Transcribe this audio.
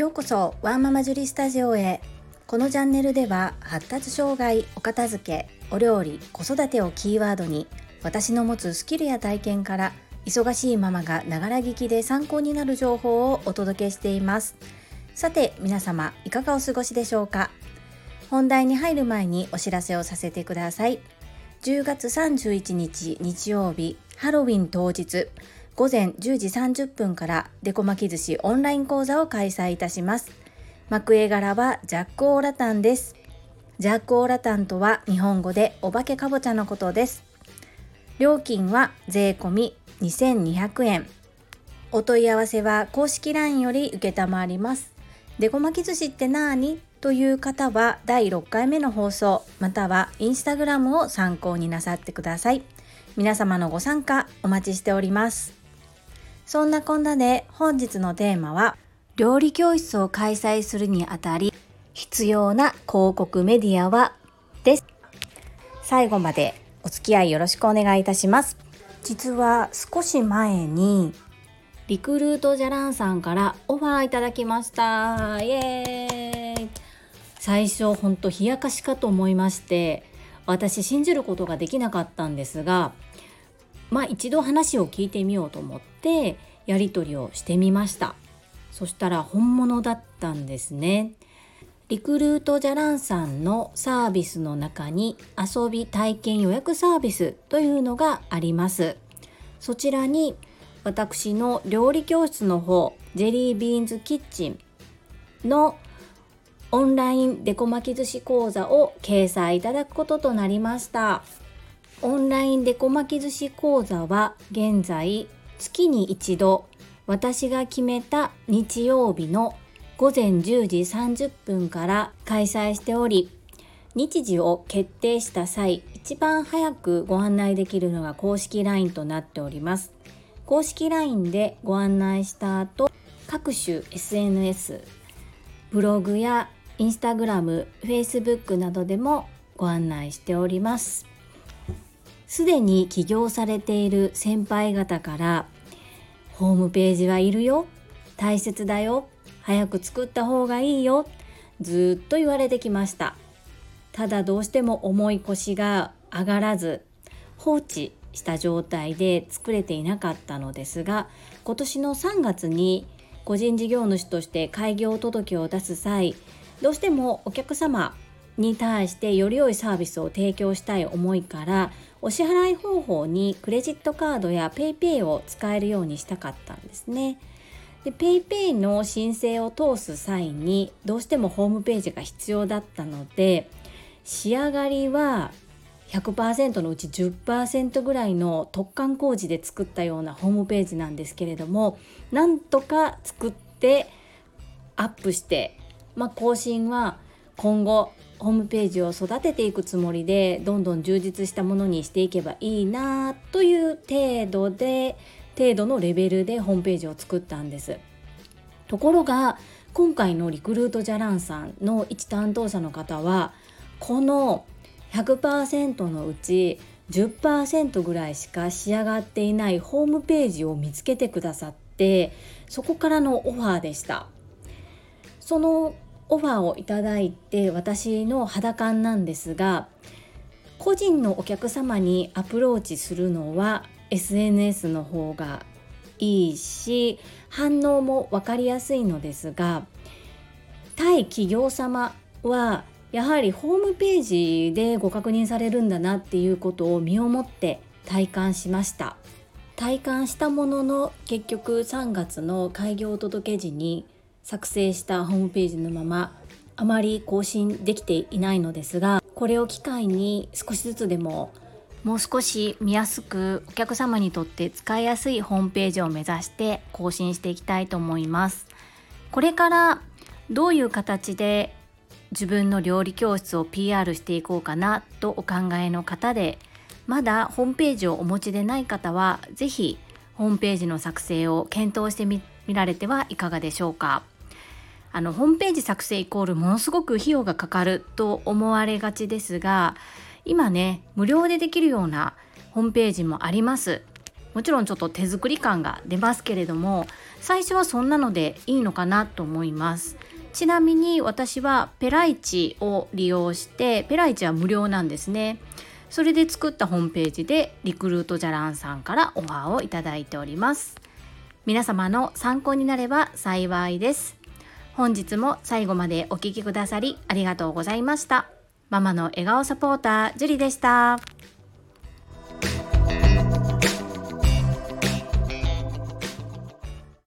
ようこそワンママジュリスタジオへ。このチャンネルでは発達障害お片付けお料理子育てをキーワードに私の持つスキルや体験から忙しいママがながら聞きで参考になる情報をお届けしています。さて皆様いかがお過ごしでしょうか？本題に入る前にお知らせをさせてください。10月31日日曜日ハロウィン当日。午前10時30分からデコ巻き寿司オンライン講座を開催いたします。幕絵柄はジャックオーラタンです。ジャックオーラタンとは日本語でお化けかぼちゃのことです。料金は税込2200円。お問い合わせは公式 LINE より承ります。デコ巻き寿司って何という方は第6回目の放送またはインスタグラムを参考になさってください。皆様のご参加お待ちしております。そんなこんなで本日のテーマは料理教室を開催するにあたり必要な広告メディアはです。最後までお付き合いよろしくお願いいたします。実は少し前にリクルートジャランさんからオファーいただきました。イエーイ。最初ほんと冷やかしかと思いまして私信じることができなかったんですがまあ一度話を聞いてみようと思ってやり取りをしてみました。そしたら本物だったんですね。リクルートジャランさんのサービスの中に遊び体験予約サービスというのがあります。そちらに私の料理教室の方ジェリービーンズキッチンのオンラインデコ巻き寿司講座を掲載いただくこととなりました。オンラインデコ巻き寿司講座は現在月に一度私が決めた日曜日の午前10時30分から開催しており日時を決定した際一番早くご案内できるのが公式 LINE となっております。公式 LINE でご案内した後各種 SNS ブログやインスタグラム、フェイスブックなどでもご案内しております。すでに起業されている先輩方からホームページはいるよ。大切だよ。早く作った方がいいよ。ずっと言われてきました。ただどうしても重い腰が上がらず放置した状態で作れていなかったのですが今年の3月に個人事業主として開業届を出す際どうしてもお客様に対してより良いサービスを提供したい思いからお支払い方法にクレジットカードや PayPay を使えるようにしたかったんですね。で PayPay の申請を通す際にどうしてもホームページが必要だったので仕上がりは100%のうち10%ぐらいの突貫工事で作ったようなホームページなんですけれどもなんとか作ってアップして、まあ、更新は今後ホームページを育てていくつもりでどんどん充実したものにしていけばいいなという程度で程度のレベルでホームページを作ったんです。ところが今回のリクルートジャランさんの一担当者の方はこの100%のうち10%ぐらいしか仕上がっていないホームページを見つけてくださってそこからのオファーでした。そのオファーをいただいて私の肌感なんですが個人のお客様にアプローチするのは SNS の方がいいし反応も分かりやすいのですが対企業様はやはりホームページでご確認されるんだなっていうことを身をもって体感しました。体感したものの結局3月の開業届時に作成したホームページのままあまり更新できていないのですがこれを機会に少しずつでももう少し見やすくお客様にとって使いやすいホームページを目指して更新していきたいと思います。これからどういう形で自分の料理教室を PR していこうかなとお考えの方でまだホームページをお持ちでない方は是非ホームページの作成を検討してみられてはいかがでしょうか。あのホームページ作成イコールものすごく費用がかかると思われがちですが今ね無料でできるようなホームページもあります。もちろんちょっと手作り感が出ますけれども最初はそんなのでいいのかなと思います。ちなみに私はペライチを利用してペライチは無料なんですね。それで作ったホームページでリクルートジャランさんからオファーをいただいております。皆様の参考になれば幸いです。本日も最後までお聴きくださりありがとうございましたママの笑顔サポータージュリでした。